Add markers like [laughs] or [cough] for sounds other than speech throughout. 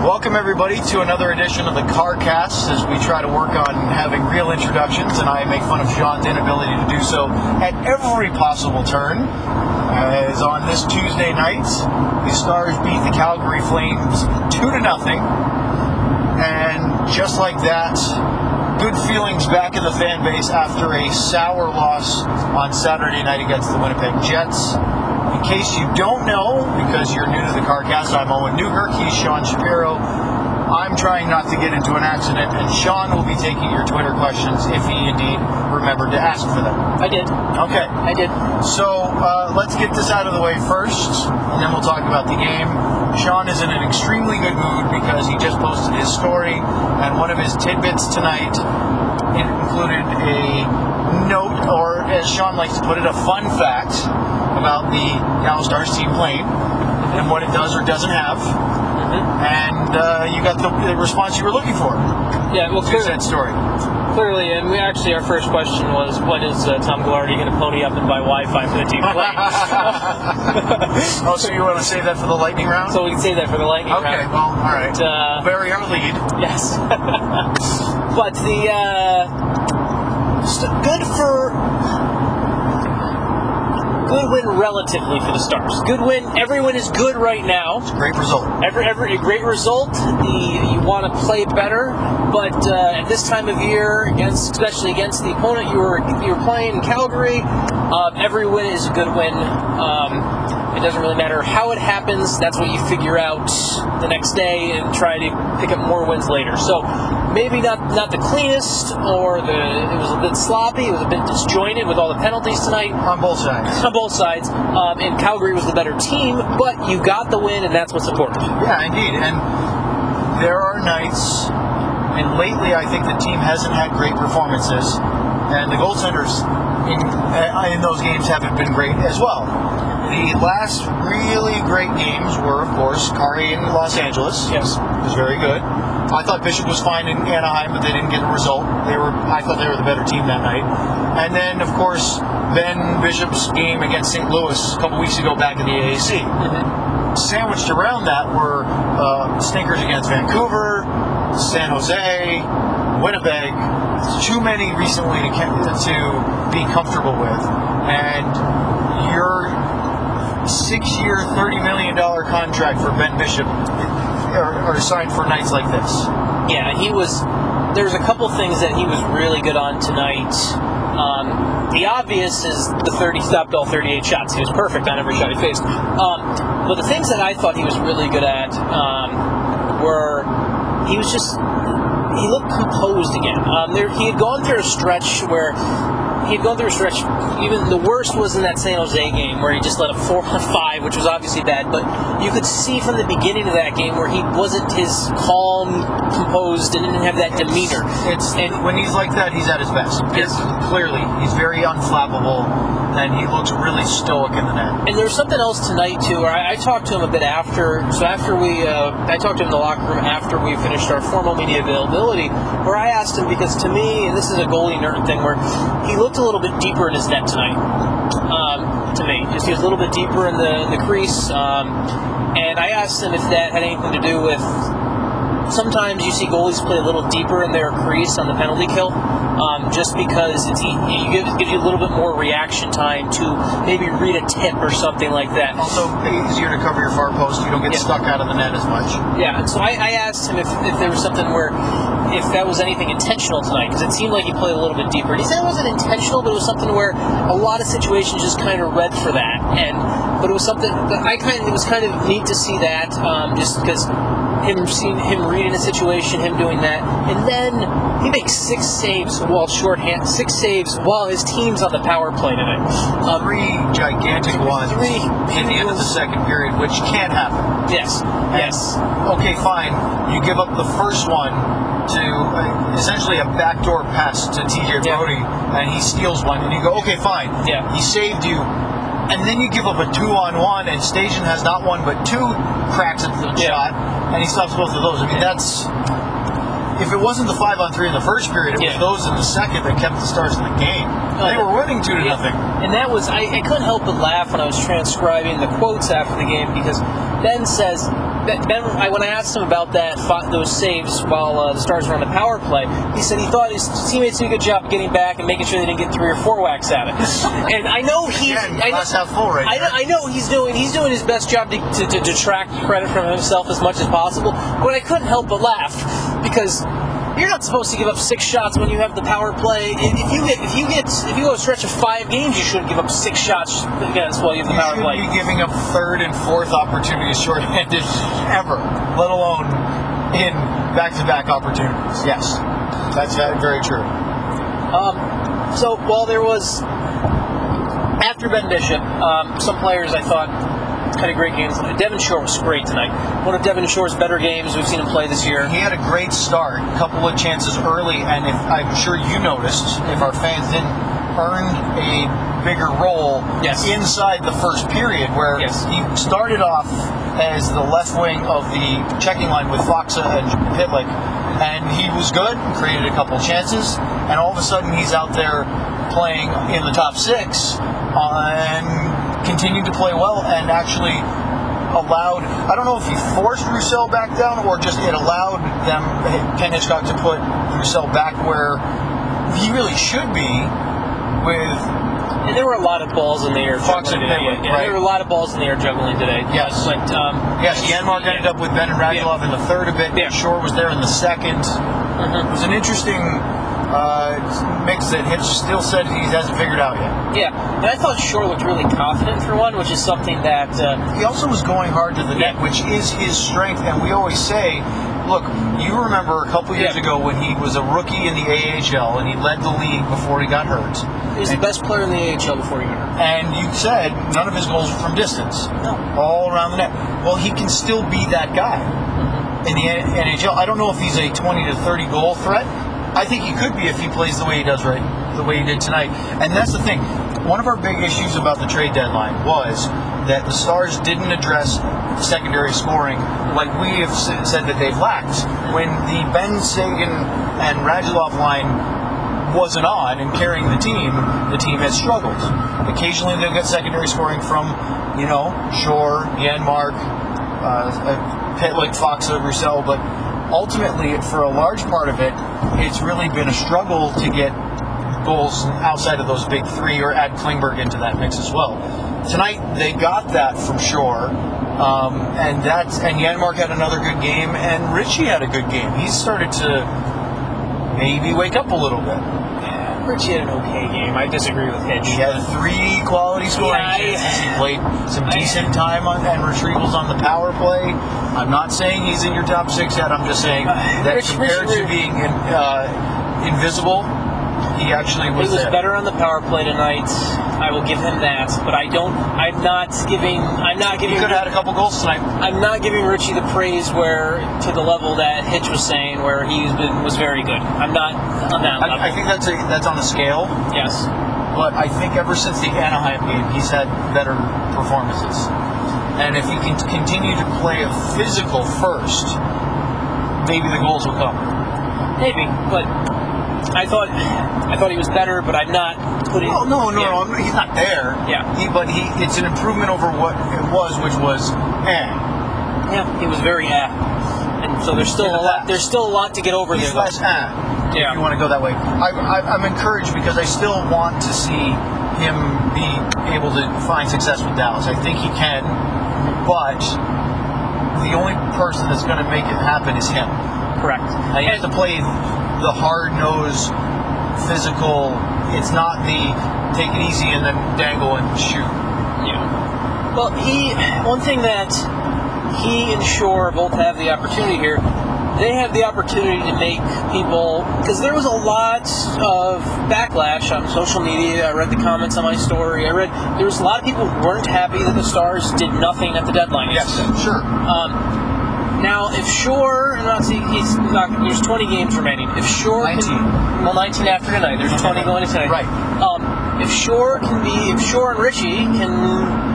Welcome, everybody, to another edition of the CarCast as we try to work on having real introductions, and I make fun of Sean's inability to do so at every possible turn. As on this Tuesday night, the Stars beat the Calgary Flames 2 to nothing. And just like that, good feelings back in the fan base after a sour loss on Saturday night against the Winnipeg Jets. In case you don't know, because you're new to the CarCast, I'm Owen Newkirk. He's Sean Shapiro. I'm trying not to get into an accident, and Sean will be taking your Twitter questions if he indeed remembered to ask for them. I did. Okay. I did. So uh, let's get this out of the way first, and then we'll talk about the game. Sean is in an extremely good mood because he just posted his story, and one of his tidbits tonight included a note, or as Sean likes to put it, a fun fact about the Dallas Stars team plane and what it does or doesn't have. And uh, you got the, the response you were looking for Yeah, well, to clearly, that story. clearly, and we actually, our first question was, what is uh, Tom Gaglardi going to pony up and buy Wi-Fi for the team plane? [laughs] oh, so you want to save that for the lightning round? so we can save that for the lightning okay, round. Okay, well, all right. Uh, Bury our lead. Yes. [laughs] but the uh, st- good for good win relatively for the Stars. Good win. Every win is good right now. It's a great result. Every, every a great result. The, you want to play better, but uh, at this time of year, against especially against the opponent you were you were playing in Calgary, uh, every win is a good win. Um, it doesn't really matter how it happens. That's what you figure out the next day and try to pick up more wins later. So maybe not not the cleanest or the it was a bit sloppy. It was a bit disjointed with all the penalties tonight On both sides. on both sides. Um, and Calgary was the better team, but you got the win, and that's what's important. Yeah, indeed. And there are nights, and lately I think the team hasn't had great performances, and the goaltenders in, uh, in those games haven't been great as well. The last really great games were, of course, Kari in Los Angeles. Yes. It was very good. I thought Bishop was fine in Anaheim, but they didn't get a result. They were, I thought they were the better team that night. And then, of course, Ben Bishop's game against St. Louis a couple weeks ago back in the AAC sandwiched around that were uh, stinkers against Vancouver, San Jose, Winnipeg. Too many recently to, to be comfortable with. And your six-year, $30 million contract for Ben Bishop are, are signed for nights like this. Yeah, he was. There's a couple things that he was really good on tonight. Um, the obvious is the 30 stopped all 38 shots. He was perfect on every shot he faced. Um, but the things that I thought he was really good at um, were he was just he looked composed again. Um, there, he had gone through a stretch where he had gone through a stretch. Even the worst was in that San Jose game where he just let a four on five, which was obviously bad. But you could see from the beginning of that game where he wasn't his calm, composed, and didn't have that demeanor. It's and when he's like that, he's at his best. Yes. It's- clearly, he's very unflappable, and he looks really stoic in the net. And there was something else tonight too, where I, I talked to him a bit after. So after we, uh, I talked to him in the locker room after we finished our formal media availability, where I asked him because to me, and this is a goalie nerd thing, where he looked a little bit deeper in his net tonight. Um, to me, just he was a little bit deeper in the in the crease, um, and I asked him if that had anything to do with. Sometimes you see goalies play a little deeper in their crease on the penalty kill, um, just because it's e- you give, gives you a little bit more reaction time to maybe read a tip or something like that. Also, easier to cover your far post. You don't get Yeah. stuck out of the net as much. Yeah, and so I, I asked him if, if there was something where, if that was anything intentional tonight, because it seemed like he played a little bit deeper. And he said it wasn't intentional, but it was something where a lot of situations just kind of read for that. And but it was something that I kind of it was kind of neat to see that, um, just because him seeing him reading a situation, him doing that, and then he makes six saves while shorthand, six saves while his team's on the power play tonight. Um, Three gigantic ones Three in the end of the second period, which can happen. yes, yes. Okay, fine. You give up the first one to uh, essentially a backdoor pass to TJ Yeah. Brodie, and he steals one, and you go, okay, fine. Yeah. He saved you. And then you give up a two on one, and Stajan has not one but two cracks at the Yeah. shot, and he stops both of those. I mean, that's. If it wasn't the five on three in the first period, it Yeah. was those in the second that kept the Stars in the game. Oh, they were winning two to Yeah. nothing. And that was, I, I couldn't help but laugh when I was transcribing the quotes after the game because Ben says, Ben, I, when I asked him about that those saves while uh, the Stars were on the power play, he said he thought his teammates did a good job getting back and making sure they didn't get three or four whacks at it. [laughs] and I know he's, Again, I, glass half full right I. I know he's doing he's doing his best job to, to, to detract credit from himself as much as possible, but I couldn't help but laugh because you're not supposed to give up six shots when you have the power play. If you get if you get if you go a stretch of five games, you shouldn't give up six shots against while you have the You power play. be giving up third and fourth opportunities shorthanded [laughs] ever, let alone in back-to-back opportunities. Yes, that's very true. Um, so while there was after Ben Bishop, um, some players I thought had a great game. Devin Shore was great tonight. One of Devin Shore's better games we've seen him play this year. He had a great start, a couple of chances early, and if I'm sure you noticed, if our fans didn't, earned a bigger role Yes. inside the first period, where Yes. he started off as the left wing of the checking line with Faksa and Pitlick, and he was good, created a couple chances, and all of a sudden he's out there playing in the top six and continued to play well and actually allowed I don't know if he forced Roussel back down or just it allowed them Ken Hitchcock to put Roussel back where he really should be with And there were a lot of balls in the air Fox juggling and today. Pitlick, Yeah, right. There were a lot of balls in the air juggling today. Yes. But um, yes, Janmark ended up with Benn and Radulov in the third a bit. Yeah. Shore was there in the 2nd Mhm. It was an interesting uh, mix that Hitch still said he hasn't figured out yet. yeah, and I thought Shore looked really confident for one, which is something that uh, He also was going hard to the net, which is his strength. And we always say, look, you remember a couple years Yeah. ago when he was a rookie in the AHL and he led the league before he got hurt. he was the best player in the AHL before he got hurt. And you said none of his goals were from distance, No. all around the net. Well, he can still be that guy in the NHL. I don't know if he's a 20 to 30 goal threat. I think he could be if he plays the way he does right, the way he did tonight. And that's the thing. One of our big issues about the trade deadline was that the Stars didn't address secondary scoring like we have said that they've lacked. When the Benn Seguin and Radulov line wasn't on and carrying the team, the team has struggled. Occasionally they'll get secondary scoring from, you know, Shore, Janmark, uh, Pitlick, Faksa, Roussel, but ultimately, for a large part of it, it's really been a struggle to get goals outside of those big three or add Klingberg into that mix as well. Tonight they got that from Shore. Um, and that's and Janmark had another good game, and Ritchie had a good game. He started to maybe wake up a little bit. Ritchie had an okay game. I disagree with Hitch. He had three quality scoring Yeah, chances. He played some decent time on, and retrievals on the power play. I'm not saying he's in your top six yet. I'm just saying that Rich- compared Rich- to being in, uh, invisible, he actually He was, was there. better on the power play tonight. I will give him that, but I don't. I'm not giving. I'm not giving. He could have had a couple goals tonight. I'm not giving Ritchie the praise where to the level that Hitch was saying, where he's was very good. I'm not on that level. I, I think that's a, that's on the scale, yes. but I think ever since the Anaheim game, he's had better performances. And if he can continue to play a physical first, maybe the goals will come. Maybe, but I thought I thought he was better, but I'm not putting. Oh no, no, Yeah. no, he's not there. Yeah. He, but he, it's an improvement over what it was, which was, eh. Yeah, he was very uh, and so there's still a lot. There's still a lot to get over He's there. though. eh. Yeah. If you want to go that way, I, I, I'm encouraged because I still want to see him be able to find success with Dallas. I think he can, but the only person that's going to make it happen is him. Correct. And he has to play the hard nosed, physical. It's not the take it easy and then dangle and shoot. Yeah. Well, he one thing that he and Shore both have the opportunity here. They have the opportunity to make people because there was a lot of backlash on social media. I read the comments on my story. I read there was a lot of people who weren't happy that the Stars did nothing at the deadline. Yes, yesterday. sure. Um, now, if Shore, not saying he's not, there's 20 games remaining. If Shore 19. can, well, 19 after tonight. There's 20 [laughs] going into tonight. Right. Um, if Shore can be, if Shore and Ritchie can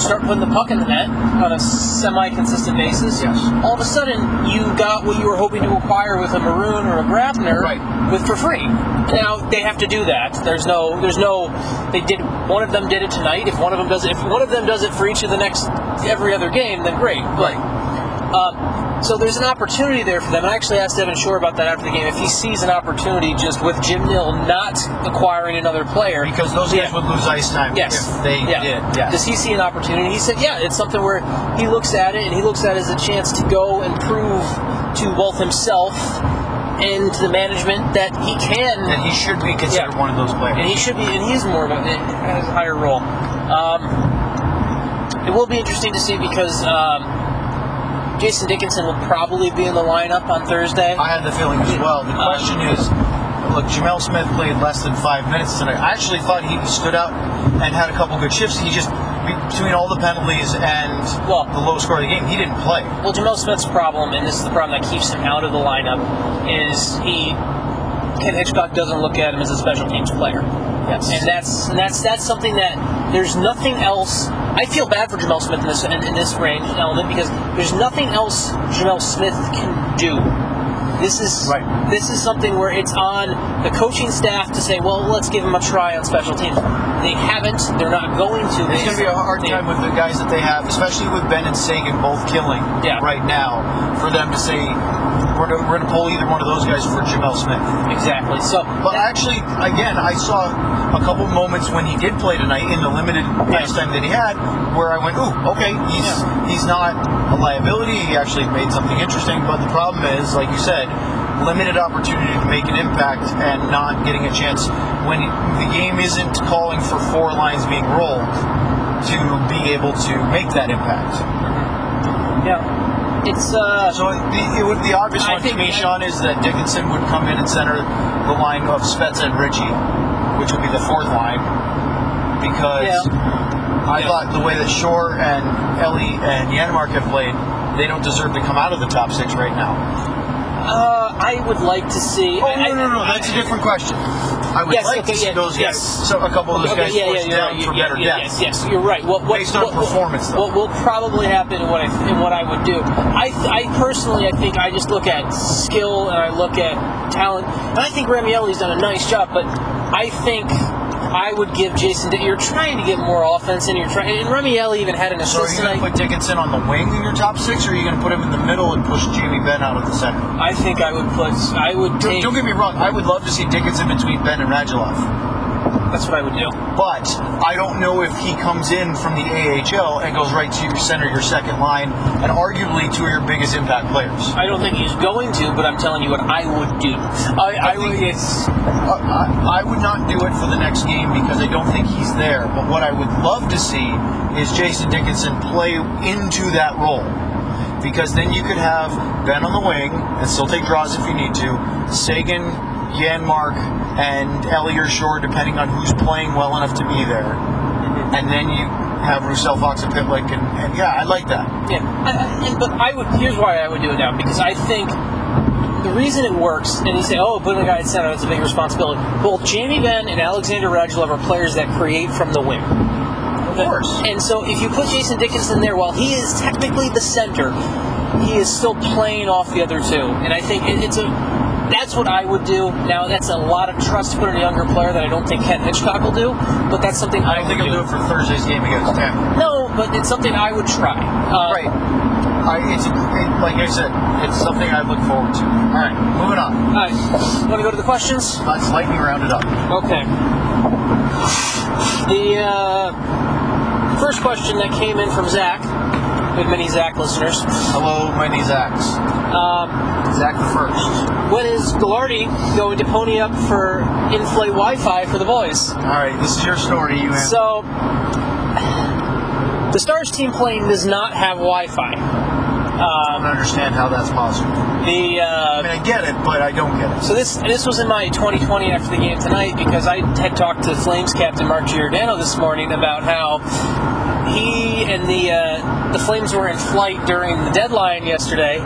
start putting the puck in the net on a semi-consistent basis, Yes. all of a sudden you got what you were hoping to acquire with a Maroon or a Grabner Right. with for free. Now they have to do that. There's no, there's no. They did. One of them did it tonight. If one of them does it, if one of them does it for each of the next every other game, then great. But Um, so there's an opportunity there for them. And I actually asked Devin Shore about that after the game. If he sees an opportunity just with Jim Nill not acquiring another player, Because those guys Yeah. would lose ice time Yes. if they yeah. did. Yeah. Does he see an opportunity? He said, yeah, it's something where he looks at it and he looks at it as a chance to go and prove to both himself and to the management that he can and he should be considered Yeah. one of those players. and he should be, and he's more of a has a higher role. Um, it will be interesting to see because um, Jason Dickinson will probably be in the lineup on Thursday. I had the feeling as well. The question is, look, Gemel Smith played less than five minutes tonight. I actually thought he stood out and had a couple good shifts. He just between all the penalties and Well- the low score of the game, he didn't play. Well, Gemel Smith's problem, and this is the problem that keeps him out of the lineup, is he Ken Hitchcock doesn't look at him as a special teams player. Yes. and that's and that's that's something that there's nothing else. I feel bad for Gemel Smith in this in, in this range element because there's nothing else Gemel Smith can do. This is Right. this is something where it's on the coaching staff to say, well, let's give him a try on special teams. They haven't. They're not going to. It's going to be a hard They- time with the guys that they have, especially with Benn and Seguin both killing Yeah. right now, for them to say we're going we're to pull either one of those guys for Gemel Smith. Exactly. So, But actually, again, I saw a couple moments when he did play tonight in the limited ice time that he had, where I went, "Ooh, okay, he's he's not a liability. He actually made something interesting." But the problem is, like you said, limited opportunity to make an impact and not getting a chance when the game isn't calling for four lines being rolled to be able to make that impact. yeah, it's uh, So the, it would, the obvious I one to me, Sean, is that Dickinson would come in and center the line of Spets and Ritchie, which would be the fourth line, because Yeah. I Yeah. thought the way that Shore and Elie and Janmark have played, they don't deserve to come out of the top six right now. Uh, I would like to see. Oh I- no, no, no, that's a different question. I would Yes, like okay, to see yeah, those guys, yes. so a couple of those Okay, guys yeah, yeah, pushed down right. for better yeah, depth. Yes, yes, you're right. What, what, Based on what- what- performance, though. What will probably happen and what I and what I would do. I, I personally, I think I just look at skill and I look at talent, and I think Remi Elie's done a nice job. But I think I would give Jason. You're trying to get more offense, and you're trying. And Remi Elie even had an assist. So are you going to put Dickinson on the wing in your top six, or are you going to put him in the middle and push Jamie Benn out of the center? I think I would put. I would Don't, take. don't get me wrong. I would love to see Dickinson between Benn and Radulov. That's what I would do. But I don't know if he comes in from the AHL and goes right to your center, your second line, and arguably two of your biggest impact players. I don't think he's going to, but I'm telling you what I would do. I, I, would. think- It's. Uh, I, I would not do it for the next game because I don't think he's there. But what I would love to see is Jason Dickinson play into that role. Because then you could have Benn on the wing and still take draws if you need to, Seguin, Janmark, and Elie or Shore, depending on who's playing well enough to be there. Mm-hmm. And then you have Roussel, Fox, and Pitlick, and, and yeah, I like that. Yeah, I, I, but I would. Here's why I would do it now because I think the reason it works, and you say, "Oh, putting a guy at center, that's a big responsibility." Both Jamie Benn and Alexander Radulov are players that create from the wing. Of course. And so, if you put Jason Dickinson there, while he is technically the center, he is still playing off the other two. And I think it, it's a. That's what I would do. Now, that's a lot of trust to put in a younger player that I don't think Ken Hitchcock will do. But that's something I, I don't think would he'll do it for Thursday's game against Tampa. No, but it's something I would try. Uh, Right. I, it's a, it, like I said, it's something I look forward to. All right, moving on. All right. Want to go to the questions? Let's lightning round it up. Okay. The uh, first question that came in from Zach, we have many Zach listeners. Hello, my name's Axe. Um, Zach first. when is Gaglardi going to pony up for in-flight Wi-Fi for the boys? All right, this is your story. You answer. So, the Stars team plane does not have Wi-Fi. I Um, don't understand how that's possible. the I uh, mean, I get it, but I don't get it. So this this was in my 2020 after the game tonight because I had talked to Flames captain Mark Giordano this morning about how he and the uh, the Flames were in flight during the deadline yesterday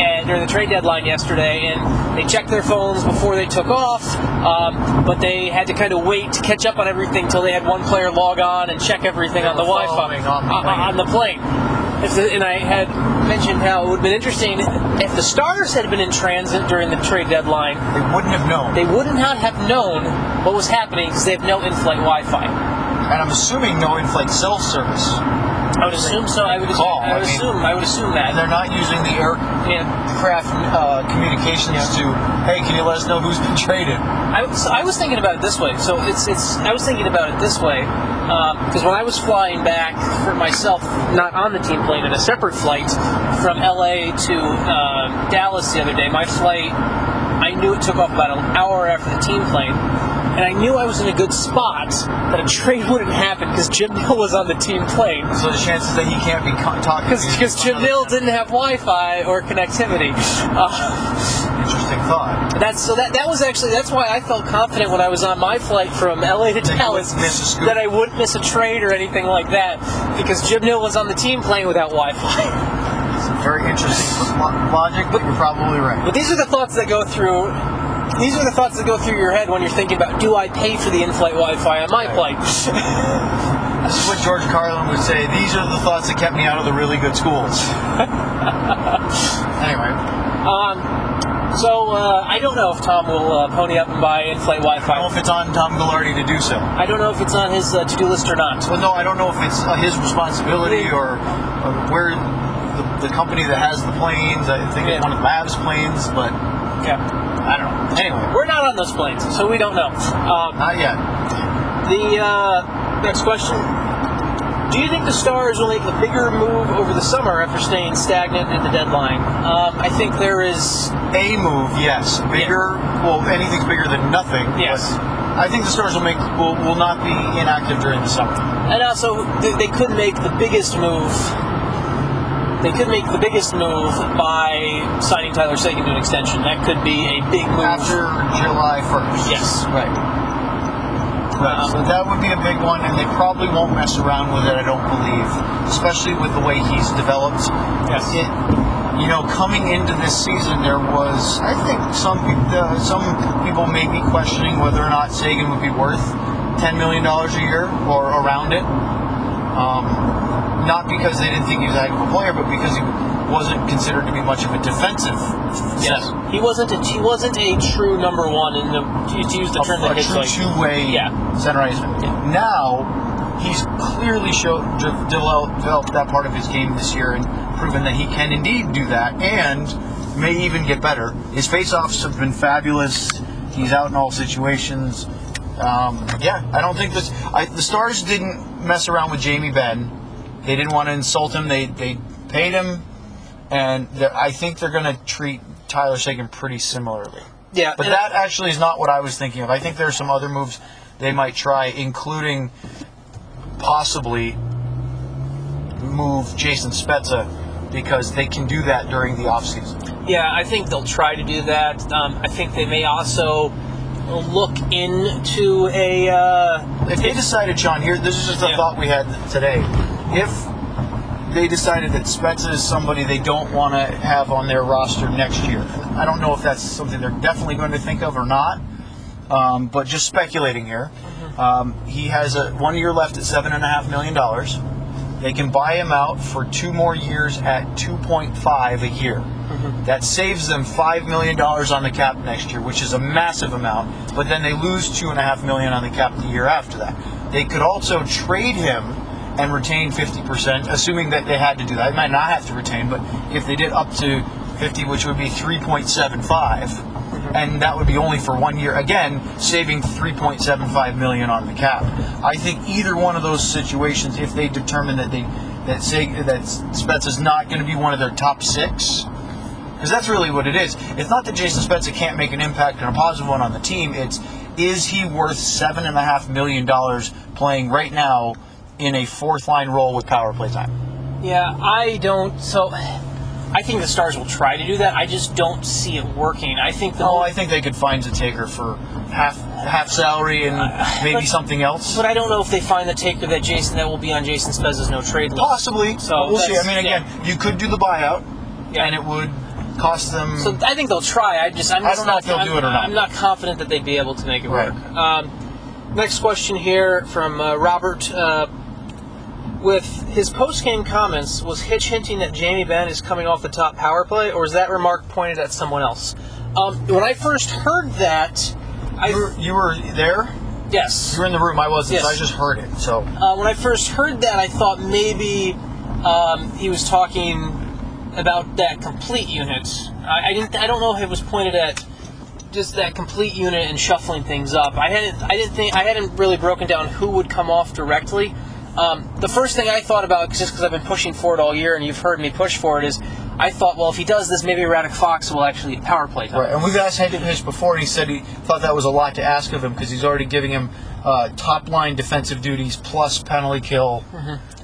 and during the trade deadline yesterday and they checked their phones before they took off um, but they had to kind of wait to catch up on everything until they had one player log on and check everything on the Wi-Fi on the uh, plane. on the plane. And I had mentioned how it would have been interesting if the Stars had been in transit during the trade deadline They wouldn't have known. they would not have known what was happening because they have no in-flight Wi-Fi. and I'm assuming no in-flight cell service. I would assume so. I would, Call, I would I mean- assume. I would assume that. And they're not using the aircraft uh, communications to, hey, can you let us know who's been traded? I was, I was thinking about it this way. So it's it's. I was thinking about it this way because when I was flying back for myself, not on the team plane, in a separate flight from LA to uh, Dallas the other day, my flight, I knew it took off about an hour after the team plane. And I knew I was in a good spot that a trade wouldn't happen because Jim Nill was on the team plane. So the chances that he can't be co- talking to you Because Jim Nill didn't have Wi-Fi or connectivity. Uh, Interesting thought. That's so that that was actually that's why I felt confident when I was on my flight from LA to Dallas wouldn't miss a scoop. that I wouldn't miss a trade or anything like that because Jim Nill was on the team plane without Wi-Fi. Very interesting logic, but you're probably right. But these are the thoughts that go through. These are the thoughts that go through your head when you're thinking about do I pay for the in-flight Wi-Fi on my flight? This is what George Carlin would say. These are the thoughts that kept me out of the really good schools. [laughs] anyway, So uh, I don't know if Tom will uh, pony up and buy in-flight Wi-Fi. I don't know if it's on Tom Gaglardi to do so. I don't know if it's on his uh, to-do list or not. Well, no, I don't know if it's uh, his responsibility or, or where the, the company that has the planes. I think Yeah. it's one of Mavs planes, but Okay. I don't know. Anyway, We're not on those planes, so we don't know. Um, not yet. The uh, next question. Do you think the Stars will make a bigger move over the summer after staying stagnant at the deadline? Um, I think there is. A move, yes. Bigger, well, anything's bigger than nothing. Yes. I think the Stars will make will, will not be inactive during the summer. And also, they could make the biggest move. They could make the biggest move by signing Tyler Seguin to an extension. That could be a big move. After July 1st. Yes. Right. Right. Um, so that would be a big one, and they probably won't mess around with it. I don't believe, especially with the way he's developed. Yes. It, you know, coming into this season, there was, I think, some uh, some people may be questioning whether or not Seguin would be worth ten million dollars a year or around it. Um, not because they didn't think he was a heck of a player, but because he wasn't considered to be much of a defensive. Yes. center. He wasn't a he wasn't a true number one in the to use the term a, that a true like two-way Yeah. center iceman. Now he's clearly showed de- developed, developed that part of his game this year and proven that he can indeed do that and may even get better. His face-offs have been fabulous. He's out in all situations. Um, yeah, I don't think this. I, the Stars didn't mess around with Jamie Benn. They didn't want to insult him. They they paid him, and I think they're going to treat Tyler Seguin pretty similarly. yeah. But that actually is not what I was thinking of. I think there are some other moves they might try, including possibly move Jason Spezza because they can do that during the offseason. Yeah, I think they'll try to do that. Um, I think they may also look into a. Uh, If they decided, Sean, here, this is just a Yeah. thought we had today. If they decided that Spezza is somebody they don't want to have on their roster next year, I don't know if that's something they're definitely going to think of or not, um, but just speculating here. Um, he has a one year left at seven and a half million dollars. They can buy him out for two more years at two point five a year. That saves them five million dollars on the cap next year, which is a massive amount. But then they lose two and a half million on the cap the year after that. They could also trade him and retain fifty percent, assuming that they had to do that. They might not have to retain, but if they did up to fifty, which would be three point seven five, mm-hmm. and that would be only for one year. Again, saving 3.75 million on the cap. I think either one of those situations, if they determine that they that say that Spets is not going to be one of their top six, because that's really what it is. It's not that Jason Spezza can't make an impact and a positive one on the team. It's is he worth seven and a half million dollars playing right now in a fourth line role with power play time? yeah, I don't. So, I think the Stars will try to do that. I just don't see it working. I think the. Oh, mo- I think they could find a taker for half half salary and maybe but- something else. but I don't know if they find the taker that Jason that will be on Jason Spezza's no trade list. Possibly. So we'll see. I mean, again, yeah. you could do the buyout, Yeah. and it would cost them. So I think they'll try. I just I'm I don't know if they'll I'm, do it or not. I'm not confident that they'd be able to make it Right. work. Um, next question here from uh, Robert. Uh, with his post-game comments, was Hitch hinting that Jamie Benn is coming off the top power play, or is that remark pointed at someone else? Um, when I first heard that, I you, were, you were there. yes, You were in the room. I wasn't. So I just heard it. So uh, when I first heard that, I thought maybe um, he was talking about that complete unit. I, I didn't. I don't know if it was pointed at just that complete unit and shuffling things up. I hadn't. I didn't think. I hadn't really broken down who would come off directly. Um, the first thing I thought about, just because I've been pushing for it all year, and you've heard me push for it, is I thought, well, if he does this, maybe Radek Fox will actually power play time. Right, and we've asked Hitch before, and he said he thought that was a lot to ask of him because he's already giving him uh, top line defensive duties plus penalty kill,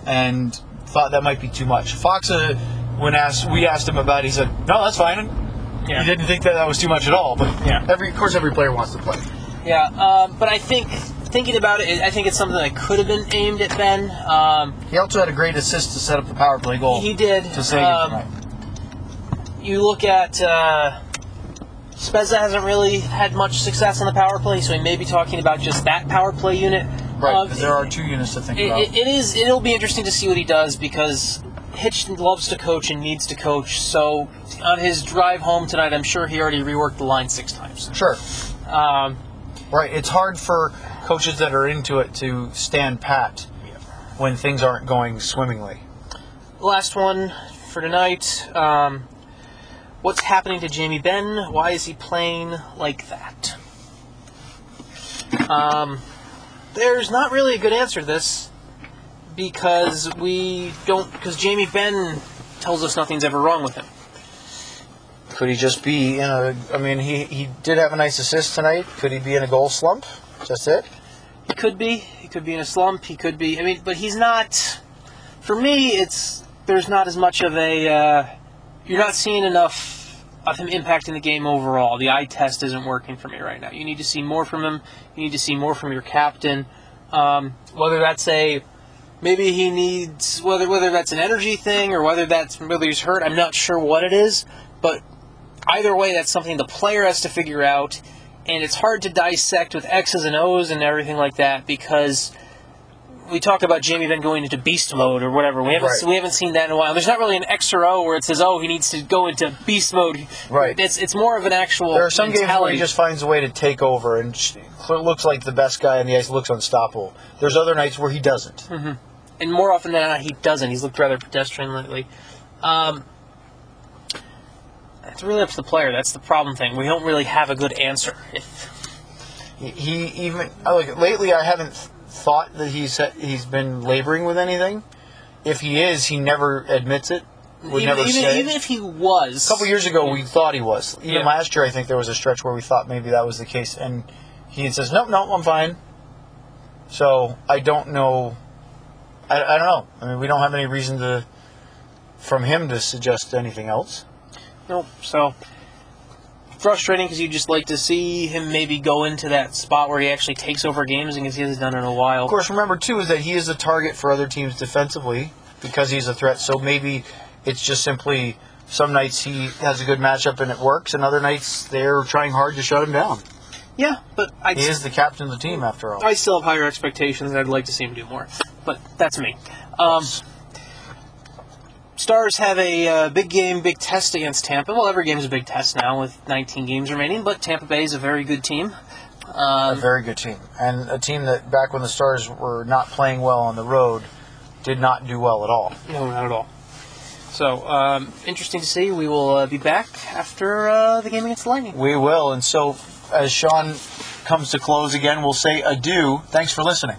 and thought that might be too much. Fox, uh, when asked, we asked him about, it, he said, "No, that's fine." Yeah. He didn't think that that was too much at all, but Yeah. every, of course, every player wants to play. Yeah, um, but I think thinking about it, I think it's something that could have been aimed at Benn. Um, He also had a great assist to set up the power play goal. He did. to save Um, you look at uh, Spezza hasn't really had much success on the power play, so he may be talking about just that power play unit. Right, Um, because there are two units to think it, about. it- it is. It'll be interesting to see what he does because Hitch loves to coach and needs to coach. So on his drive home tonight, I'm sure he already reworked the line six times. sure. Um, Right, it's hard for coaches that are into it to stand pat when things aren't going swimmingly. last one for tonight. Um, what's happening to Jamie Benn? Why is he playing like that? Um, there's not really a good answer to this because we don't. Because Jamie Benn tells us nothing's ever wrong with him. Could he just be in a? I mean, he he did have a nice assist tonight. Could he be in a goal slump? Just it. He could be. He could be in a slump. He could be. I mean, but he's not. For me, it's there's not as much of a. Uh, you're not seeing enough of him impacting the game overall. The eye test isn't working for me right now. You need to see more from him. You need to see more from your captain. Um, whether that's a maybe he needs whether whether that's an energy thing or whether that's whether he's hurt. I'm not sure what it is, but either way, that's something the player has to figure out. And it's hard to dissect with X's and O's and everything like that because we talk about Jamie Benn going into beast mode or whatever. We haven't Right. we haven't seen that in a while. There's not really an X or O where it says, "Oh, he needs to go into beast mode." Right. It's it's more of an actual. There are some games where he just finds a way to take over and looks like the best guy on the ice. Looks unstoppable. There's other nights where he doesn't. and more often than not, he doesn't. He's looked rather pedestrian lately. Um, it's really up to the player. That's the problem thing. We don't really have a good answer. If He, he even I look lately. I haven't thought that he's he's been laboring with anything. If he is, he never admits it. Would even, never even, say. even if he was, a couple years ago, we thought he was. Even Yeah. last year, I think there was a stretch where we thought maybe that was the case, and he says, "Nope, nope, I'm fine." So I don't know. I, I don't know. I mean, we don't have any reason to, from him, to suggest anything else. Nope. So frustrating because you just like to see him maybe go into that spot where he actually takes over games because he hasn't done it in a while. Of course, remember too is that he is a target for other teams defensively because he's a threat. So maybe it's just simply some nights he has a good matchup and it works, and other nights they're trying hard to shut him down. Yeah, but I He is the captain of the team after all. I still have higher expectations. I'd like to see him do more, but that's me. Um, Stars have a uh, big game, big test against Tampa. Well, every game is a big test now with 19 games remaining, but Tampa Bay is a very good team. a Um, very good team, and a team that back when the Stars were not playing well on the road, did not do well at all. no, not at all. So, um, interesting to see. We will uh, be back after uh, the game against the Lightning. We will, and so as Sean comes to close again, we'll say adieu. Thanks for listening.